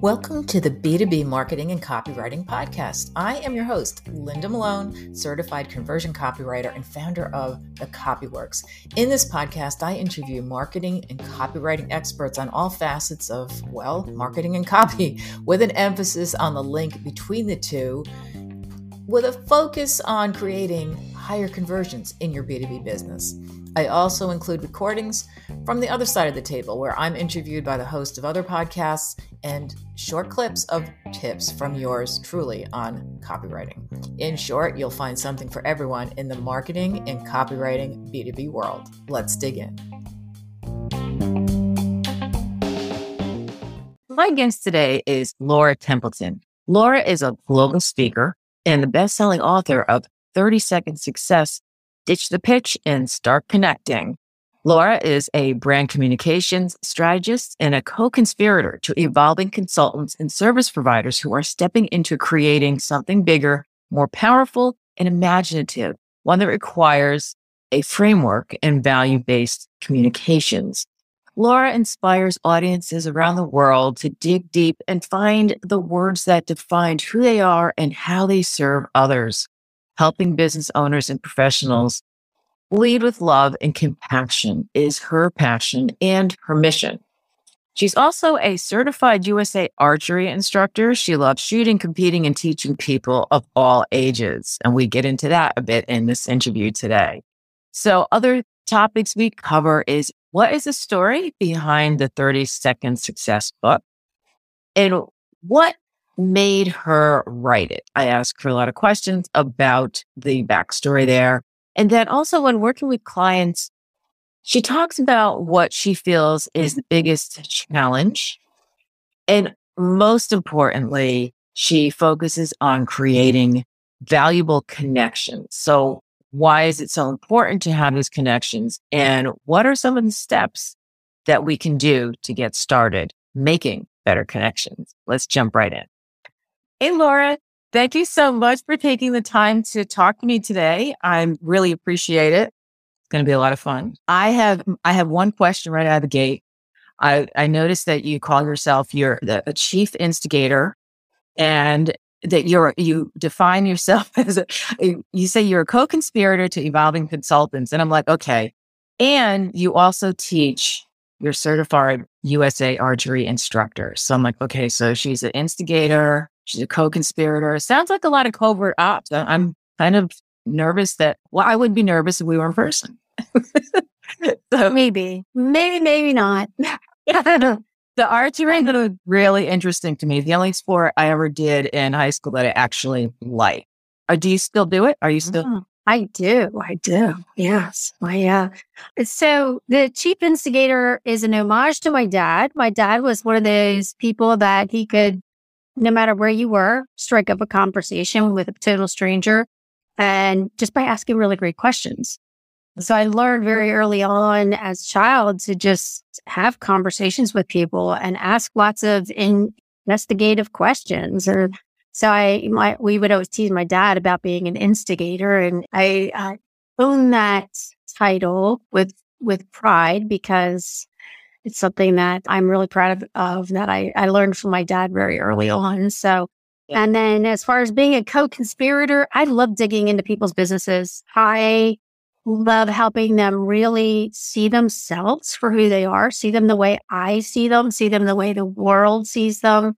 Welcome to the B2B Marketing and Copywriting Podcast. I am your host, Linda Malone, certified conversion copywriter and founder of The Copy Worx. In this podcast, I interview marketing and copywriting experts on all facets of, well, marketing and copy, with an emphasis on the link between the two, with a focus on creating higher conversions in your B2B business. I also include recordings from the other side of the table where I'm interviewed by the host of other podcasts and short clips of tips from yours truly on copywriting. In short, you'll find something for everyone in the marketing and copywriting B2B world. Let's dig in. My guest today is Laura Templeton. Laura is a global speaker and the best selling author of 30 Second Success ditch the pitch and start connecting. Laura is a brand communications strategist and a co-conspirator to evolving consultants and service providers who are stepping into creating something bigger, more powerful and imaginative, one that requires a framework and value-based communications. Laura inspires audiences around the world to dig deep and find the words that define who they are and how they serve others helping business owners and professionals lead with love and compassion is her passion and her mission. She's also a certified USA archery instructor. She loves shooting, competing, and teaching people of all ages. And we get into that a bit in this interview today. So other topics we cover is what is the story behind the 30 second success book? And what made her write it? I ask her a lot of questions about the backstory there. And then also when working with clients, she talks about what she feels is the biggest challenge. And most importantly, she focuses on creating valuable connections. So why is it so important to have these connections? And what are some of the steps that we can do to get started making better connections? Let's jump right in. Hey, Laura, thank you so much for taking the time to talk to me today. I really appreciate it. It's going to be a lot of fun. I have, I have one question right out of the gate. I, I noticed that you call yourself you're the, a chief instigator and that you're, you define yourself as a, you say you're a co-conspirator to evolving consultants. And I'm like, okay. And you also teach you're certified USA archery instructor. So I'm like, okay, so she's an instigator, She's a co-conspirator. Sounds like a lot of covert ops. I'm kind of nervous that, well, I would be nervous if we were in person. so, maybe, maybe, maybe not. the archery was really interesting to me. The only sport I ever did in high school that I actually like. Uh, do you still do it? Are you still? Mm, I do. I do. Yes. My, uh, so the chief instigator is an homage to my dad. My dad was one of those people that he could no matter where you were, strike up a conversation with a total stranger and just by asking really great questions. So I learned very early on as a child to just have conversations with people and ask lots of investigative questions. And so I, my, we would always tease my dad about being an instigator, and I, I own that title with with pride because it's something that I'm really proud of, of that I, I learned from my dad very early on. So, and then as far as being a co-conspirator, I love digging into people's businesses. I love helping them really see themselves for who they are, see them the way I see them, see them the way the world sees them.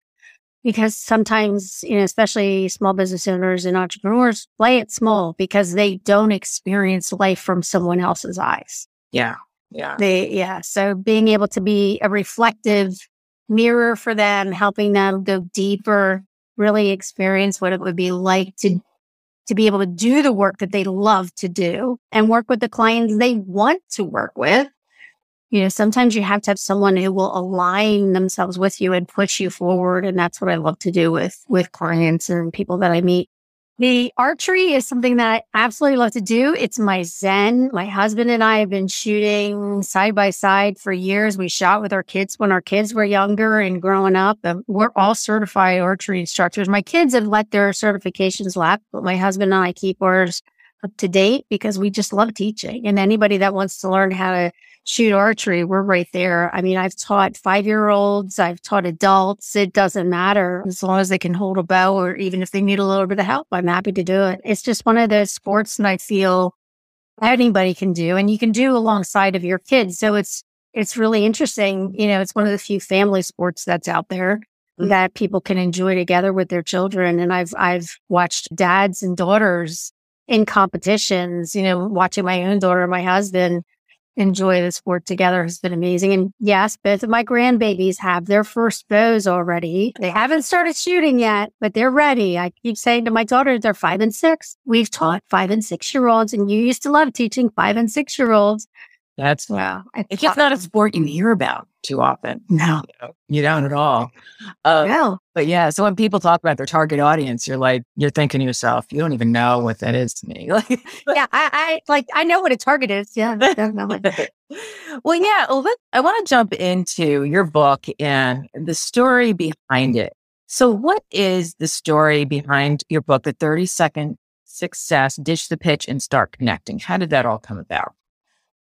Because sometimes, you know, especially small business owners and entrepreneurs play it small because they don't experience life from someone else's eyes. Yeah. Yeah. They, yeah. So being able to be a reflective mirror for them, helping them go deeper, really experience what it would be like to to be able to do the work that they love to do and work with the clients they want to work with. You know, sometimes you have to have someone who will align themselves with you and push you forward. And that's what I love to do with, with clients and people that I meet. The archery is something that I absolutely love to do. It's my zen. My husband and I have been shooting side by side for years. We shot with our kids when our kids were younger and growing up. We're all certified archery instructors. My kids have let their certifications lapse, but my husband and I keep ours up to date because we just love teaching. And anybody that wants to learn how to shoot archery, we're right there. I mean, I've taught five year olds, I've taught adults. It doesn't matter as long as they can hold a bow or even if they need a little bit of help, I'm happy to do it. It's just one of those sports that I feel anybody can do and you can do alongside of your kids. So it's, it's really interesting. You know, it's one of the few family sports that's out there mm-hmm. that people can enjoy together with their children. And I've, I've watched dads and daughters in competitions, you know, watching my own daughter, and my husband enjoy the sport together has been amazing. And yes, both of my grandbabies have their first bows already. They haven't started shooting yet, but they're ready. I keep saying to my daughter, they're five and six. We've taught five and six year olds, and you used to love teaching five and six year olds. That's wow. It's just not a sport you hear about too often. No, you, know, you don't at all. Uh, no. But yeah, so when people talk about their target audience, you're like, you're thinking to yourself, you don't even know what that is to me. Like, yeah, I, I like, I know what a target is. Yeah, definitely. well, yeah. Well, let, I want to jump into your book and the story behind it. So, what is the story behind your book, The 30 Second Success, Ditch the Pitch and Start Connecting? How did that all come about?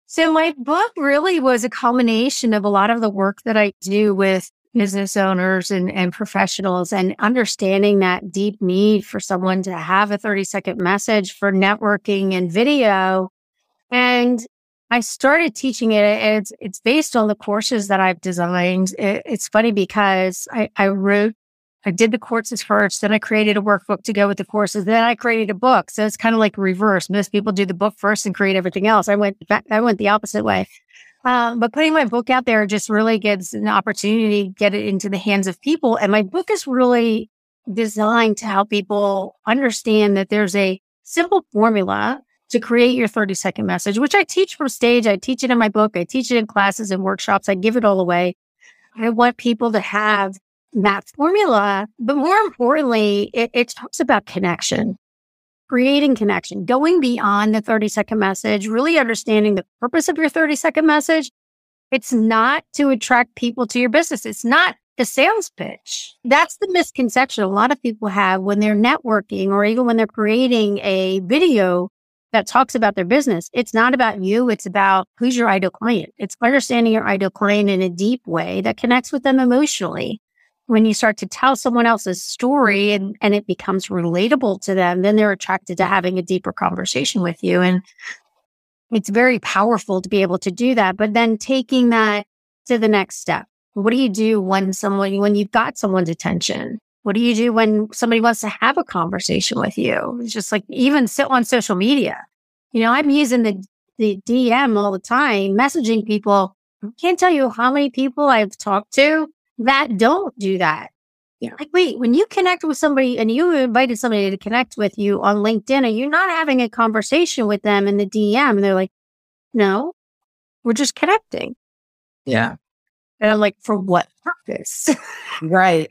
So my book really was a culmination of a lot of the work that I do with business owners and, and professionals and understanding that deep need for someone to have a 30 second message for networking and video. And I started teaching it. It's, it's based on the courses that I've designed. It, it's funny because I, I wrote I did the courses first, then I created a workbook to go with the courses, then I created a book. So it's kind of like reverse. Most people do the book first and create everything else. I went back, I went the opposite way. Um, but putting my book out there just really gives an opportunity to get it into the hands of people. And my book is really designed to help people understand that there's a simple formula to create your 30 second message, which I teach from stage. I teach it in my book. I teach it in classes and workshops. I give it all away. I want people to have that formula. But more importantly, it, it talks about connection, creating connection, going beyond the 30 second message, really understanding the purpose of your 30 second message. It's not to attract people to your business. It's not the sales pitch. That's the misconception a lot of people have when they're networking or even when they're creating a video that talks about their business. It's not about you. It's about who's your ideal client. It's understanding your ideal client in a deep way that connects with them emotionally when you start to tell someone else's story and, and it becomes relatable to them, then they're attracted to having a deeper conversation with you. And it's very powerful to be able to do that. But then taking that to the next step. What do you do when someone, when you've got someone's attention? What do you do when somebody wants to have a conversation with you? It's just like even sit on social media. You know, I'm using the, the DM all the time, messaging people. I can't tell you how many people I've talked to that don't do that. You know, like, wait, when you connect with somebody and you invited somebody to connect with you on LinkedIn and you're not having a conversation with them in the DM, and they're like, no, we're just connecting. Yeah. And I'm like, for what purpose? right.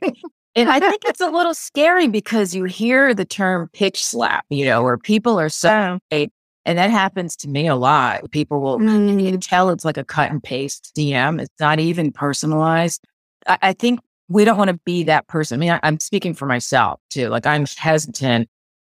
And I think it's a little scary because you hear the term pitch slap, you know, where people are so, and that happens to me a lot. People will mm. you tell it's like a cut and paste DM. It's not even personalized. I, I think we don't want to be that person. I mean, I, I'm speaking for myself too. Like I'm hesitant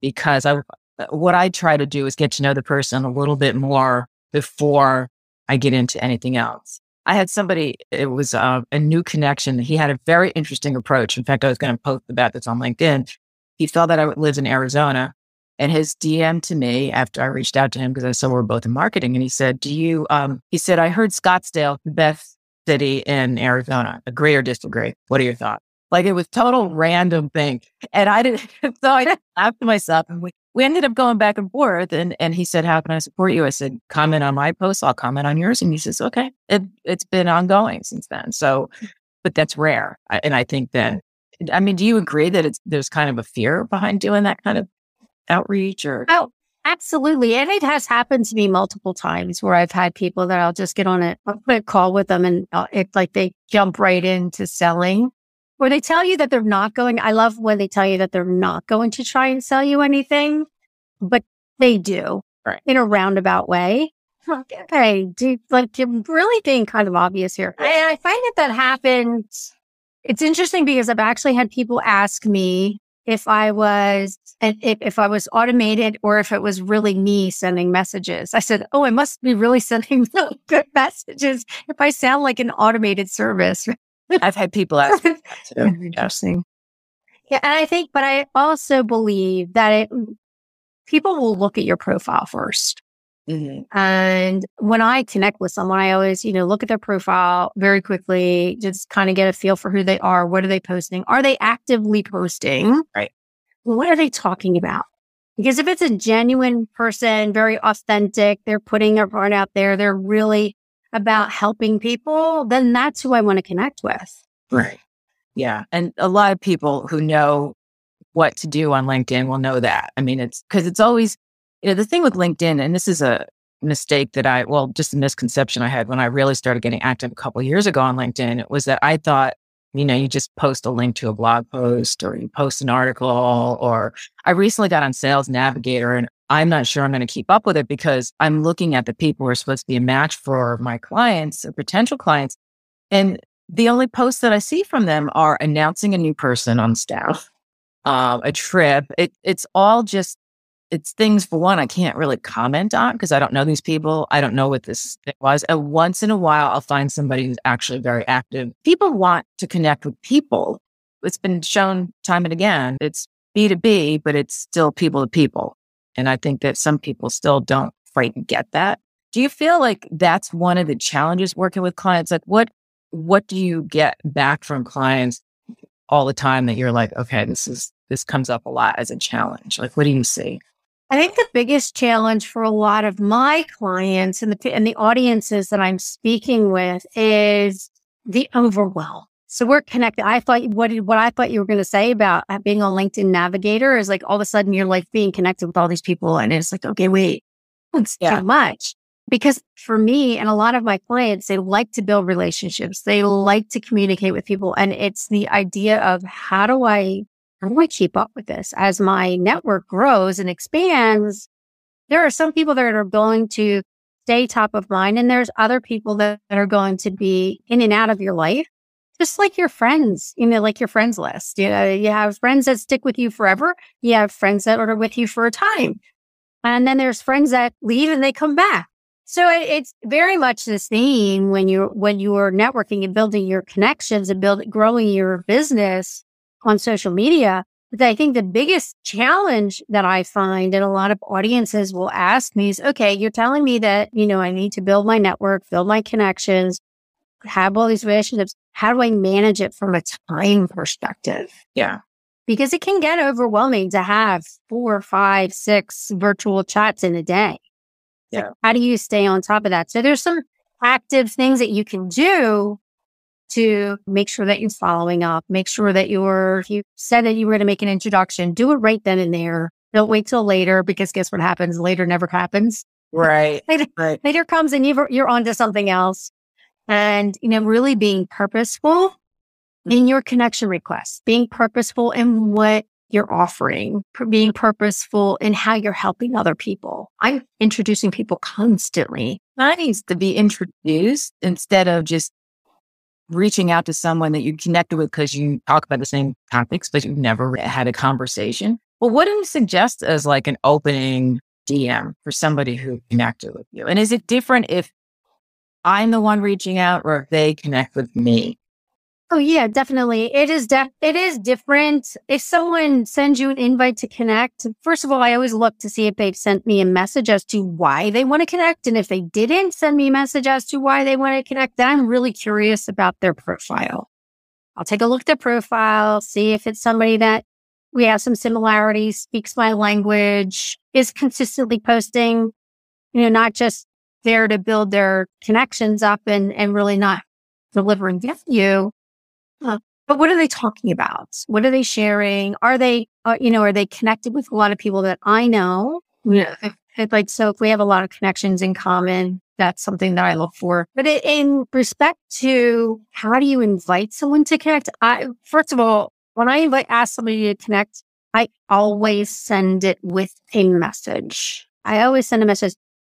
because I, uh, what I try to do is get to know the person a little bit more before I get into anything else. I had somebody, it was uh, a new connection. He had a very interesting approach. In fact, I was going to post about this on LinkedIn. He saw that I lived in Arizona and his DM to me after I reached out to him because I saw we are both in marketing. And he said, Do you, um, he said, I heard Scottsdale, best city in Arizona. Agree or disagree? What are your thoughts? Like it was total random thing. And I didn't, so I laughed to myself and we, we ended up going back and forth. And, and he said, how can I support you? I said, comment on my post. I'll comment on yours. And he says, okay, it, it's been ongoing since then. So, but that's rare. And I think that, I mean, do you agree that it's, there's kind of a fear behind doing that kind of outreach or? Absolutely. And it has happened to me multiple times where I've had people that I'll just get on a, a call with them and uh, it's like they jump right into selling or they tell you that they're not going. I love when they tell you that they're not going to try and sell you anything, but they do right. in a roundabout way. Okay. Do like you're really being kind of obvious here. And I find that that happens. It's interesting because I've actually had people ask me if I was if, if I was automated or if it was really me sending messages. I said, Oh, I must be really sending good messages if I sound like an automated service. I've had people ask that too. Interesting. Yeah. And I think, but I also believe that it, people will look at your profile 1st Mm-hmm. And when I connect with someone, I always, you know, look at their profile very quickly, just kind of get a feel for who they are. What are they posting? Are they actively posting? Right. What are they talking about? Because if it's a genuine person, very authentic, they're putting their heart out there, they're really about helping people, then that's who I want to connect with. Right. Yeah. And a lot of people who know what to do on LinkedIn will know that. I mean, it's because it's always, you know, the thing with LinkedIn, and this is a mistake that I, well, just a misconception I had when I really started getting active a couple years ago on LinkedIn, was that I thought, you know, you just post a link to a blog post or you post an article or I recently got on Sales Navigator and I'm not sure I'm going to keep up with it because I'm looking at the people who are supposed to be a match for my clients or potential clients. And the only posts that I see from them are announcing a new person on staff, um, a trip. It, it's all just, it's things for one, I can't really comment on because I don't know these people. I don't know what this was. And once in a while, I'll find somebody who's actually very active. People want to connect with people. It's been shown time and again. It's B2B, but it's still people to people. And I think that some people still don't quite get that. Do you feel like that's one of the challenges working with clients? Like what what do you get back from clients all the time that you're like, okay, this is this comes up a lot as a challenge? Like what do you see? I think the biggest challenge for a lot of my clients and the and the audiences that I'm speaking with is the overwhelm. So we're connected. I thought what what I thought you were going to say about uh, being on LinkedIn Navigator is like all of a sudden you're like being connected with all these people, and it's like okay, wait, it's yeah. too much. Because for me and a lot of my clients, they like to build relationships. They like to communicate with people, and it's the idea of how do I how do I keep up with this as my network grows and expands? There are some people that are going to stay top of mind, and there's other people that, that are going to be in and out of your life just like your friends, you know, like your friends list. You know, you have friends that stick with you forever. You have friends that are with you for a time. And then there's friends that leave and they come back. So it, it's very much the same when you're, when you are networking and building your connections and building, growing your business on social media. But I think the biggest challenge that I find and a lot of audiences will ask me is, okay, you're telling me that, you know, I need to build my network, build my connections, have all these relationships. How do I manage it from a time perspective? Yeah. Because it can get overwhelming to have four, five, six virtual chats in a day. Yeah. how do you stay on top of that? So there's some active things that you can do to make sure that you're following up, make sure that you're, if you said that you were going to make an introduction, do it right then and there. Don't wait till later because guess what happens? Later never happens. Right. later, right. later comes and you're, you're on to something else and, you know, really being purposeful mm-hmm. in your connection requests, being purposeful in what you're offering, being purposeful in how you're helping other people. I'm introducing people constantly. That needs to be introduced instead of just reaching out to someone that you connected with because you talk about the same topics, but you've never had a conversation. Well, what do you suggest as like an opening DM for somebody who connected with you? And is it different if I'm the one reaching out or if they connect with me. Oh yeah, definitely. It is def- it is different. If someone sends you an invite to connect, first of all, I always look to see if they've sent me a message as to why they want to connect. And if they didn't send me a message as to why they want to connect, then I'm really curious about their profile. I'll take a look at their profile, see if it's somebody that we have some similarities, speaks my language, is consistently posting, you know, not just there to build their connections up and, and really not delivering value. But what are they talking about? What are they sharing? Are they, uh, you know, are they connected with a lot of people that I know? Yeah. like, so if we have a lot of connections in common, that's something that I look for. But it, in respect to how do you invite someone to connect? I, first of all, when I invite, ask somebody to connect, I always send it with a message. I always send a message.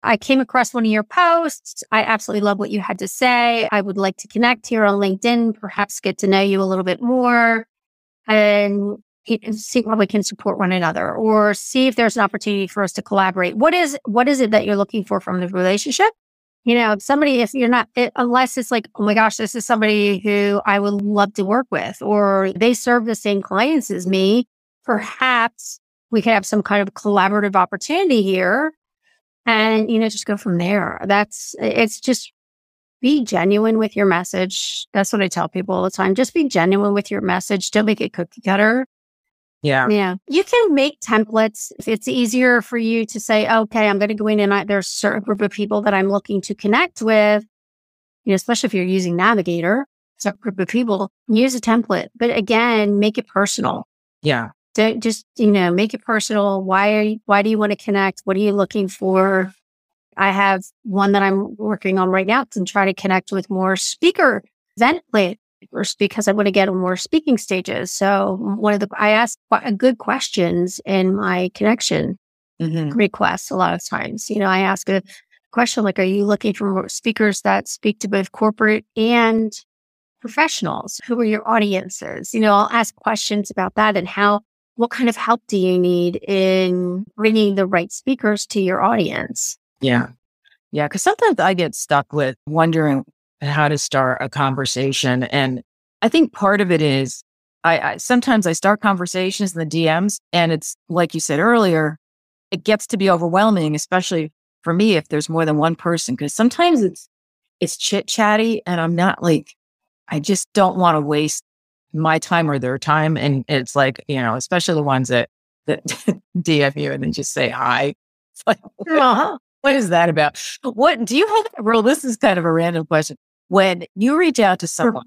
I came across one of your posts. I absolutely love what you had to say. I would like to connect here on LinkedIn, perhaps get to know you a little bit more. And see how we can support one another or see if there's an opportunity for us to collaborate. What is, what is it that you're looking for from the relationship? You know, somebody, if you're not, it, unless it's like, oh my gosh, this is somebody who I would love to work with, or they serve the same clients as me, perhaps we could have some kind of collaborative opportunity here and, you know, just go from there. That's, it's just be genuine with your message. That's what I tell people all the time. Just be genuine with your message. Don't make it cookie cutter. Yeah. Yeah. You can make templates. If it's easier for you to say, okay, I'm going to go in and I, there's a certain group of people that I'm looking to connect with, you know, especially if you're using Navigator, certain group of people, use a template. But again, make it personal. Yeah. Don't just, you know, make it personal. Why are you, why do you want to connect? What are you looking for? I have one that I'm working on right now to try to connect with more speaker event because I want to get on more speaking stages. So one of the, I ask good questions in my connection mm-hmm. requests a lot of times. You know, I ask a question like, are you looking for speakers that speak to both corporate and professionals? Who are your audiences? You know, I'll ask questions about that and how, what kind of help do you need in bringing the right speakers to your audience? Yeah. Yeah. Cause sometimes I get stuck with wondering how to start a conversation. And I think part of it is I, I, sometimes I start conversations in the DMs and it's like you said earlier, it gets to be overwhelming, especially for me if there's more than one person, because sometimes it's it's chit chatty and I'm not like I just don't want to waste my time or their time. And it's like, you know, especially the ones that that DM you and then just say hi. It's like, uh-huh. what is that about? What do you have rule? This is kind of a random question when you reach out to someone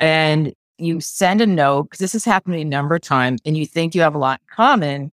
and you send a note, because this has happened a number of times, and you think you have a lot in common,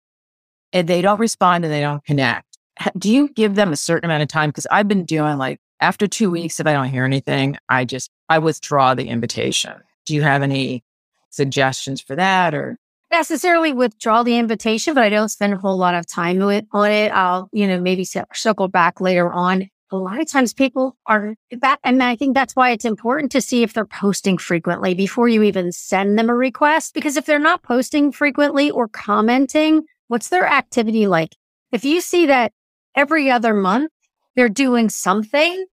and they don't respond and they don't connect, do you give them a certain amount of time? Because I've been doing like after two weeks, if I don't hear anything, I just I withdraw the invitation. Do you have any suggestions for that or? necessarily withdraw the invitation, but I don't spend a whole lot of time on it. I'll, you know, maybe circle back later on a lot of times people are that, and I think that's why it's important to see if they're posting frequently before you even send them a request. Because if they're not posting frequently or commenting, what's their activity like? If you see that every other month they're doing something,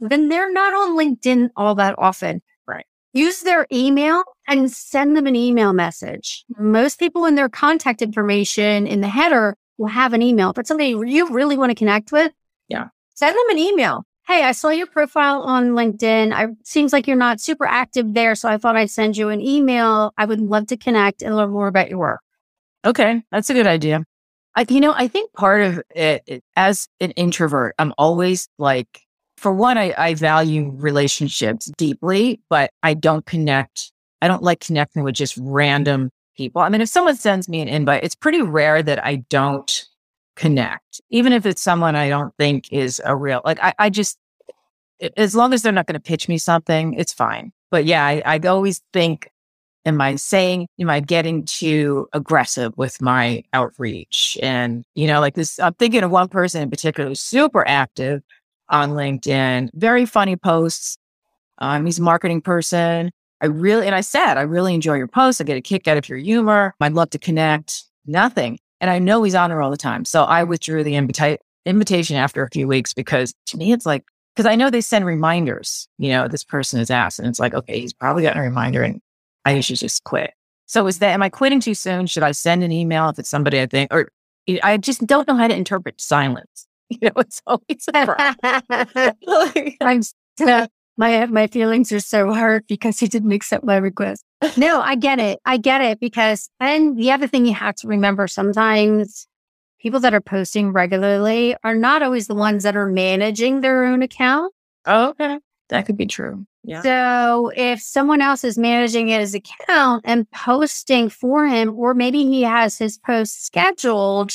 then they're not on LinkedIn all that often. Use their email and send them an email message. Most people in their contact information in the header will have an email. If it's somebody you really want to connect with, yeah send them an email. Hey, I saw your profile on LinkedIn. I seems like you're not super active there, so I thought I'd send you an email. I would love to connect and learn more about your work. Okay, that's a good idea. I, you know, I think part of it, it as an introvert, I'm always like, for one, I, I value relationships deeply, but I don't connect. I don't like connecting with just random people. I mean, if someone sends me an invite, it's pretty rare that I don't connect, even if it's someone I don't think is a real, like, I, I just, as long as they're not going to pitch me something, it's fine. But yeah, I, I always think, am I saying, am I getting too aggressive with my outreach? And, you know, like this, I'm thinking of one person in particular who's super active on LinkedIn, very funny posts. Um, he's a marketing person. I really, and I said, I really enjoy your posts. I get a kick out of your humor. I'd love to connect. Nothing. And I know he's on there all the time. So I withdrew the invita- invitation after a few weeks because to me, it's like, because I know they send reminders, you know, this person is asked. And it's like, okay, he's probably gotten a reminder and I should just quit. So is that, am I quitting too soon? Should I send an email if it's somebody I think, or I just don't know how to interpret silence. You know, it's always a problem. I'm my my feelings are so hurt because he didn't accept my request. No, I get it. I get it because and the other thing you have to remember sometimes people that are posting regularly are not always the ones that are managing their own account. Oh, okay. That could be true. Yeah. So if someone else is managing his account and posting for him, or maybe he has his post scheduled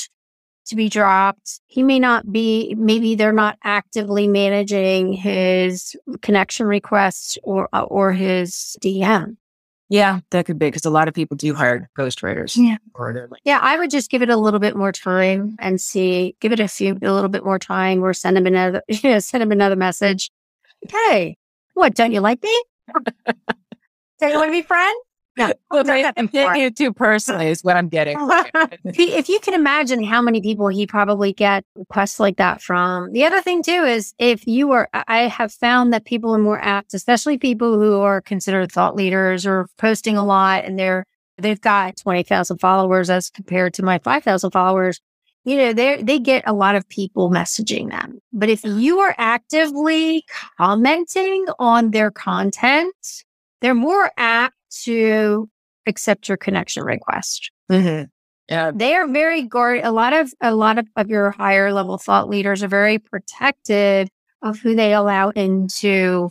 to be dropped. He may not be, maybe they're not actively managing his connection requests or, uh, or his DM. Yeah, that could be because a lot of people do hire ghostwriters. Yeah. Like- yeah, I would just give it a little bit more time and see, give it a few, a little bit more time or send him another, you know, send him another message. Hey, what, don't you like me? don't you want to be friends? No, what I'm getting it too personally is what I'm getting. if you can imagine how many people he probably get requests like that from. The other thing too is if you are, I have found that people are more apt, especially people who are considered thought leaders or posting a lot and they're, they've got 20,000 followers as compared to my 5,000 followers. You know, they they get a lot of people messaging them. But if you are actively commenting on their content, they're more apt to accept your connection request. Mm-hmm. Yeah. They are very guard. A lot of, a lot of, of your higher level thought leaders are very protective of who they allow into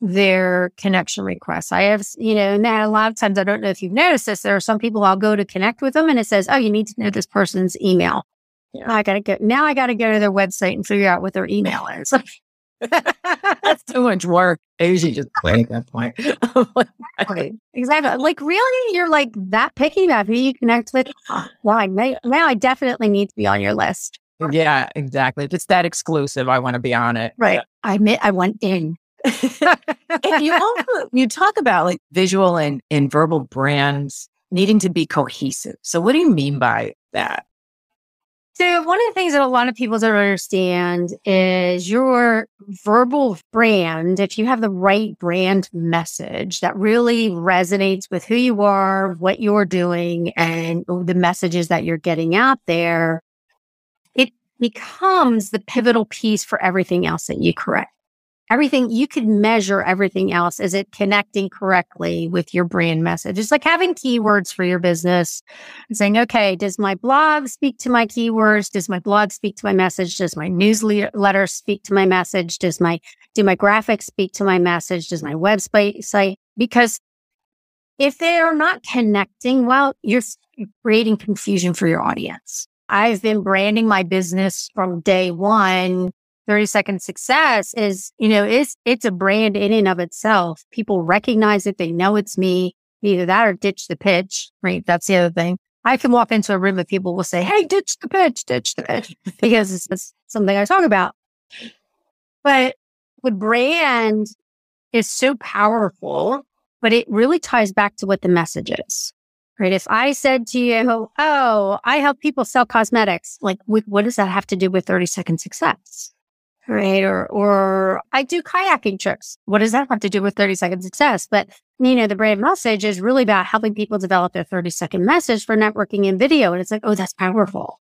their connection requests. I have, you know, and that a lot of times, I don't know if you've noticed this, there are some people I'll go to connect with them and it says, oh, you need to know this person's email. Yeah. I got to go. Now I got to go to their website and figure out what their email is. That's too much work. I usually just play at that point. right. Exactly. Like, really? You're like that picky about who you connect with? Ah. Why? Now, now I definitely need to be on your list. Yeah, exactly. If it's that exclusive, I want to be on it. Right. I admit I went in. If you also you talk about like visual and, and verbal brands needing to be cohesive. So what do you mean by that? So one of the things that a lot of people don't understand is your verbal brand. If you have the right brand message that really resonates with who you are, what you're doing, and the messages that you're getting out there, it becomes the pivotal piece for everything else that you correct everything you can measure everything else. Is it connecting correctly with your brand message? It's like having keywords for your business and saying, okay, does my blog speak to my keywords? Does my blog speak to my message? Does my newsletter speak to my message? Does my, do my graphics speak to my message? Does my website say, because if they are not connecting well, you're creating confusion for your audience. I've been branding my business from day one 30 second success is, you know, it's, it's a brand in and of itself. People recognize it. They know it's me. Either that or ditch the pitch, right? That's the other thing. I can walk into a room and people will say, Hey, ditch the pitch, ditch the pitch, because it's, it's something I talk about. But with brand is so powerful, but it really ties back to what the message is. Right. If I said to you, Oh, I help people sell cosmetics, like what does that have to do with 30 second success? Right? Or, or I do kayaking trips. What does that have to do with 30 second success? But, you know, the brand message is really about helping people develop their 30 second message for networking and video. And it's like, oh, that's powerful.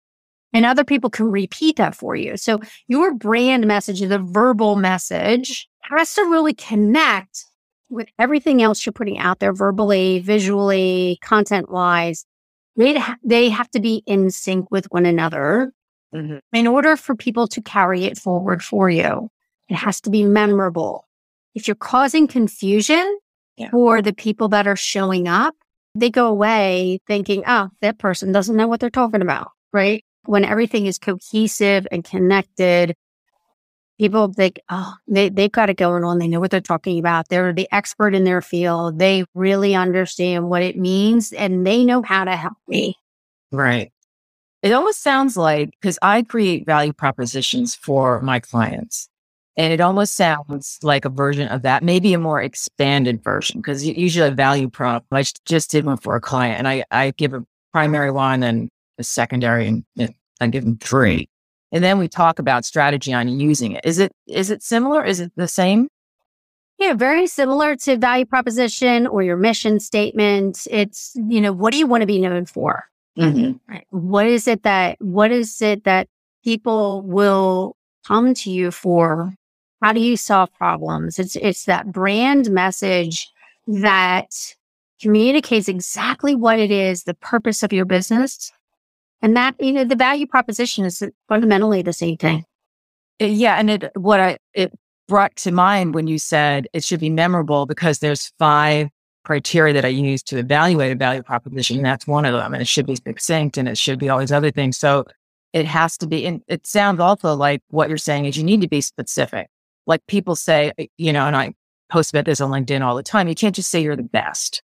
And other people can repeat that for you. So your brand message, the verbal message has to really connect with everything else you're putting out there verbally, visually, content wise. They, ha- they have to be in sync with one another Mm-hmm. In order for people to carry it forward for you, it has to be memorable. If you're causing confusion yeah. for the people that are showing up, they go away thinking, oh, that person doesn't know what they're talking about, right? When everything is cohesive and connected, people think, oh, they, they've got it going on. They know what they're talking about. They're the expert in their field. They really understand what it means and they know how to help me. Right. It almost sounds like because I create value propositions for my clients. And it almost sounds like a version of that, maybe a more expanded version, because usually a value prop. I just did one for a client and I, I give a primary one and a secondary and I give them three. And then we talk about strategy on using it. Is it is it similar? Is it the same? Yeah, very similar to value proposition or your mission statement. It's, you know, what do you want to be known for? Mm-hmm. Right. What is it that, what is it that people will come to you for? How do you solve problems? It's, it's that brand message that communicates exactly what it is, the purpose of your business. And that, you know, the value proposition is fundamentally the same thing. Uh, yeah. And it, what I, it brought to mind when you said it should be memorable because there's five criteria that I use to evaluate a value proposition. That's one of them. And it should be succinct and it should be all these other things. So it has to be, and it sounds also like what you're saying is you need to be specific. Like people say, eh, you know, and I post about this on LinkedIn all the time. You can't just say you're the best.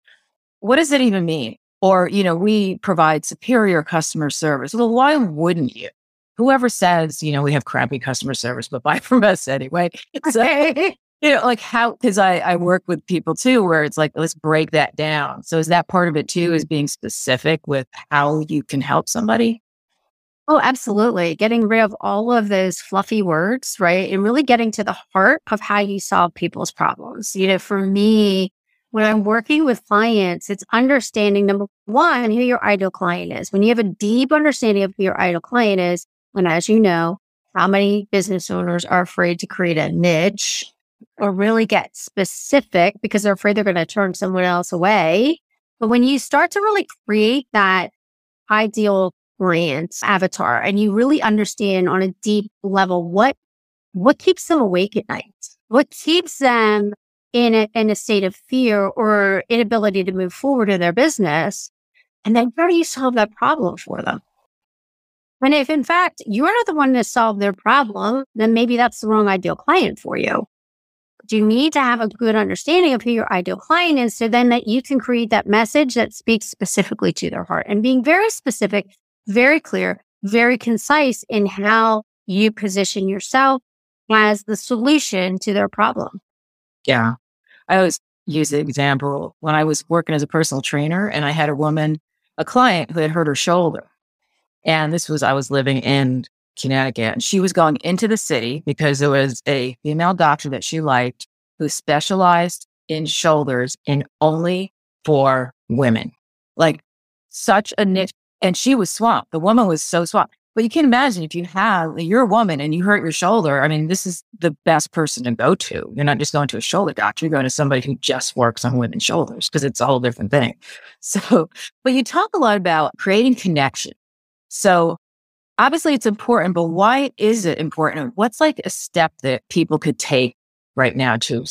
What does it even mean? Or, you know, we provide superior customer service. Well, why wouldn't you? Whoever says, you know, we have crappy customer service, but buy from us anyway. So, you know, like how, because I, I work with people too, where it's like, let's break that down. So is that part of it too, is being specific with how you can help somebody? Oh, absolutely. Getting rid of all of those fluffy words, right? And really getting to the heart of how you solve people's problems. You know, for me, when I'm working with clients, it's understanding number one, who your ideal client is. When you have a deep understanding of who your ideal client is, and as you know, how many business owners are afraid to create a niche or really get specific because they're afraid they're going to turn someone else away. But when you start to really create that ideal brand avatar and you really understand on a deep level what what keeps them awake at night, what keeps them in a, in a state of fear or inability to move forward in their business, and then how do you solve that problem for them? And if in fact you're not the one to solve their problem, then maybe that's the wrong ideal client for you. You need to have a good understanding of who your ideal client is so then that you can create that message that speaks specifically to their heart and being very specific, very clear, very concise in how you position yourself as the solution to their problem. Yeah. I always use the example when I was working as a personal trainer and I had a woman, a client who had hurt her shoulder. And this was, I was living in Connecticut. And she was going into the city because there was a female doctor that she liked who specialized in shoulders and only for women. Like such a niche. And she was swamped. The woman was so swamped. But you can imagine if you have, you're a woman and you hurt your shoulder. I mean, this is the best person to go to. You're not just going to a shoulder doctor. You're going to somebody who just works on women's shoulders because it's a whole different thing. So, but you talk a lot about creating connection. So obviously it's important, but why is it important? What's like a step that people could take right now to,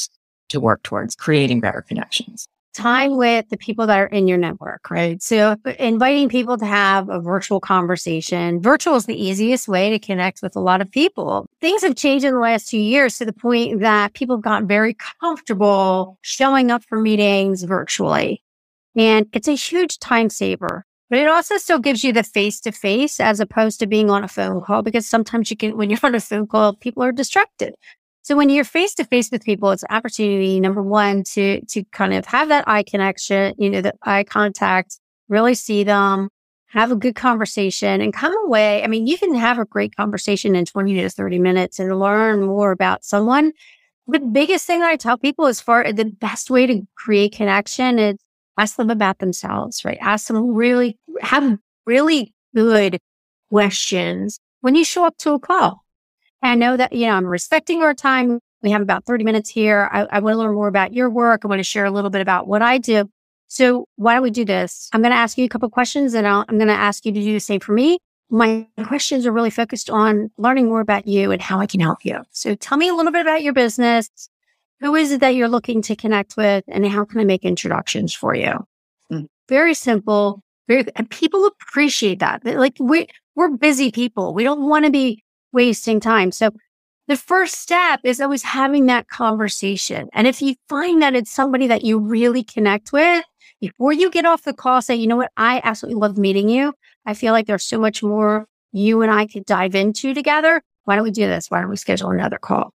to work towards creating better connections? Time with the people that are in your network, right? So inviting people to have a virtual conversation. Virtual is the easiest way to connect with a lot of people. Things have changed in the last two years to the point that people have gotten very comfortable showing up for meetings virtually. And it's a huge time saver. But it also still gives you the face to face as opposed to being on a phone call because sometimes you can, when you're on a phone call, people are distracted. So when you're face to face with people, it's opportunity, number one, to, to kind of have that eye connection, you know, the eye contact, really see them, have a good conversation and come away. I mean, you can have a great conversation in 20 to 30 minutes and learn more about someone. The biggest thing that I tell people is for the best way to create connection is ask them about themselves, right? Ask them really, have really good questions when you show up to a call. And I know that, you know, I'm respecting our time. We have about 30 minutes here. I, I want to learn more about your work. I want to share a little bit about what I do. So why don't we do this? I'm going to ask you a couple questions and i am going to ask you to do the same for me. My questions are really focused on learning more about you and how I can help you. So tell me a little bit about your business, who is it that you're looking to connect with and how can I make introductions for you? Mm. Very simple. Very, and people appreciate that. Like we, we're busy people. We don't want to be wasting time. So the first step is always having that conversation. And if you find that it's somebody that you really connect with, before you get off the call, say, you know what? I absolutely love meeting you. I feel like there's so much more you and I could dive into together. Why don't we do this? Why don't we schedule another call?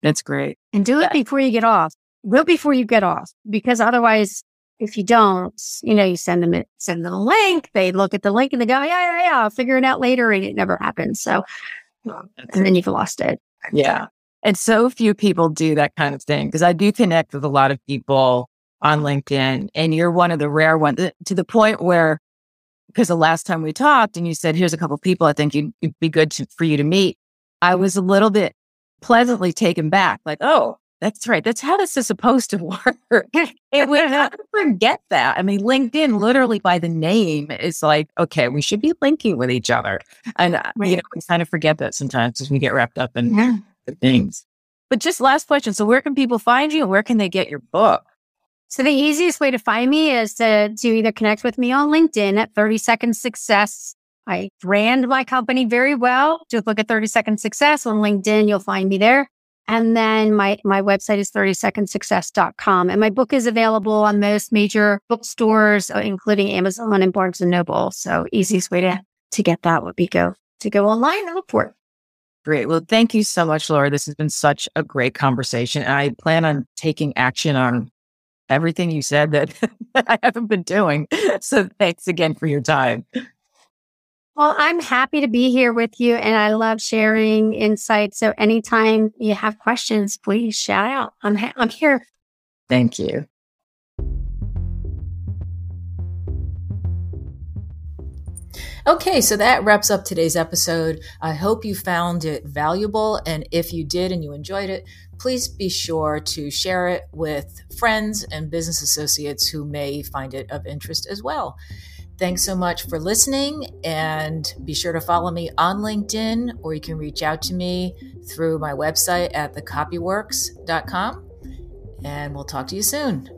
That's great. And do it before you get off. It before you get off, because otherwise, if you don't, you know, you send them it, send them a link. They look at the link and they go, yeah, yeah, yeah, I'll figure it out later, and it never happens. So, and then you've lost it. Yeah, and so few people do that kind of thing because I do connect with a lot of people on LinkedIn, and you're one of the rare ones to the point where because the last time we talked and you said here's a couple people I think you'd, it'd be good to, for you to meet, I mm. was a little bit pleasantly taken back, like, oh, that's right. That's how this is supposed to work. and we have to forget that. I mean, LinkedIn literally by the name is like, okay, we should be linking with each other. And, uh, right. you know, we kind of forget that sometimes as we get wrapped up in yeah. the things. But just last question. So where can people find you and where can they get your book? So the easiest way to find me is to, to either connect with me on LinkedIn at 30 Second Success I brand my company very well. Just look at 30 Second Success on LinkedIn. You'll find me there. And then my, my website is 30secondsuccess.com. And my book is available on most major bookstores, uh, including Amazon and Barnes and Noble. So easiest way to, to get that would be go to go online and look for it. Great. Well, thank you so much, Laura. This has been such a great conversation. And I plan on taking action on everything you said that I haven't been doing. So thanks again for your time. Well, I'm happy to be here with you and I love sharing insights. So anytime you have questions, please shout out. I'm, ha- I'm here. Thank you. Okay, so that wraps up today's episode. I hope you found it valuable. And if you did and you enjoyed it, please be sure to share it with friends and business associates who may find it of interest as well. Thanks so much for listening, and be sure to follow me on LinkedIn, or you can reach out to me through my website at thecopyworx.com. And we'll talk to you soon.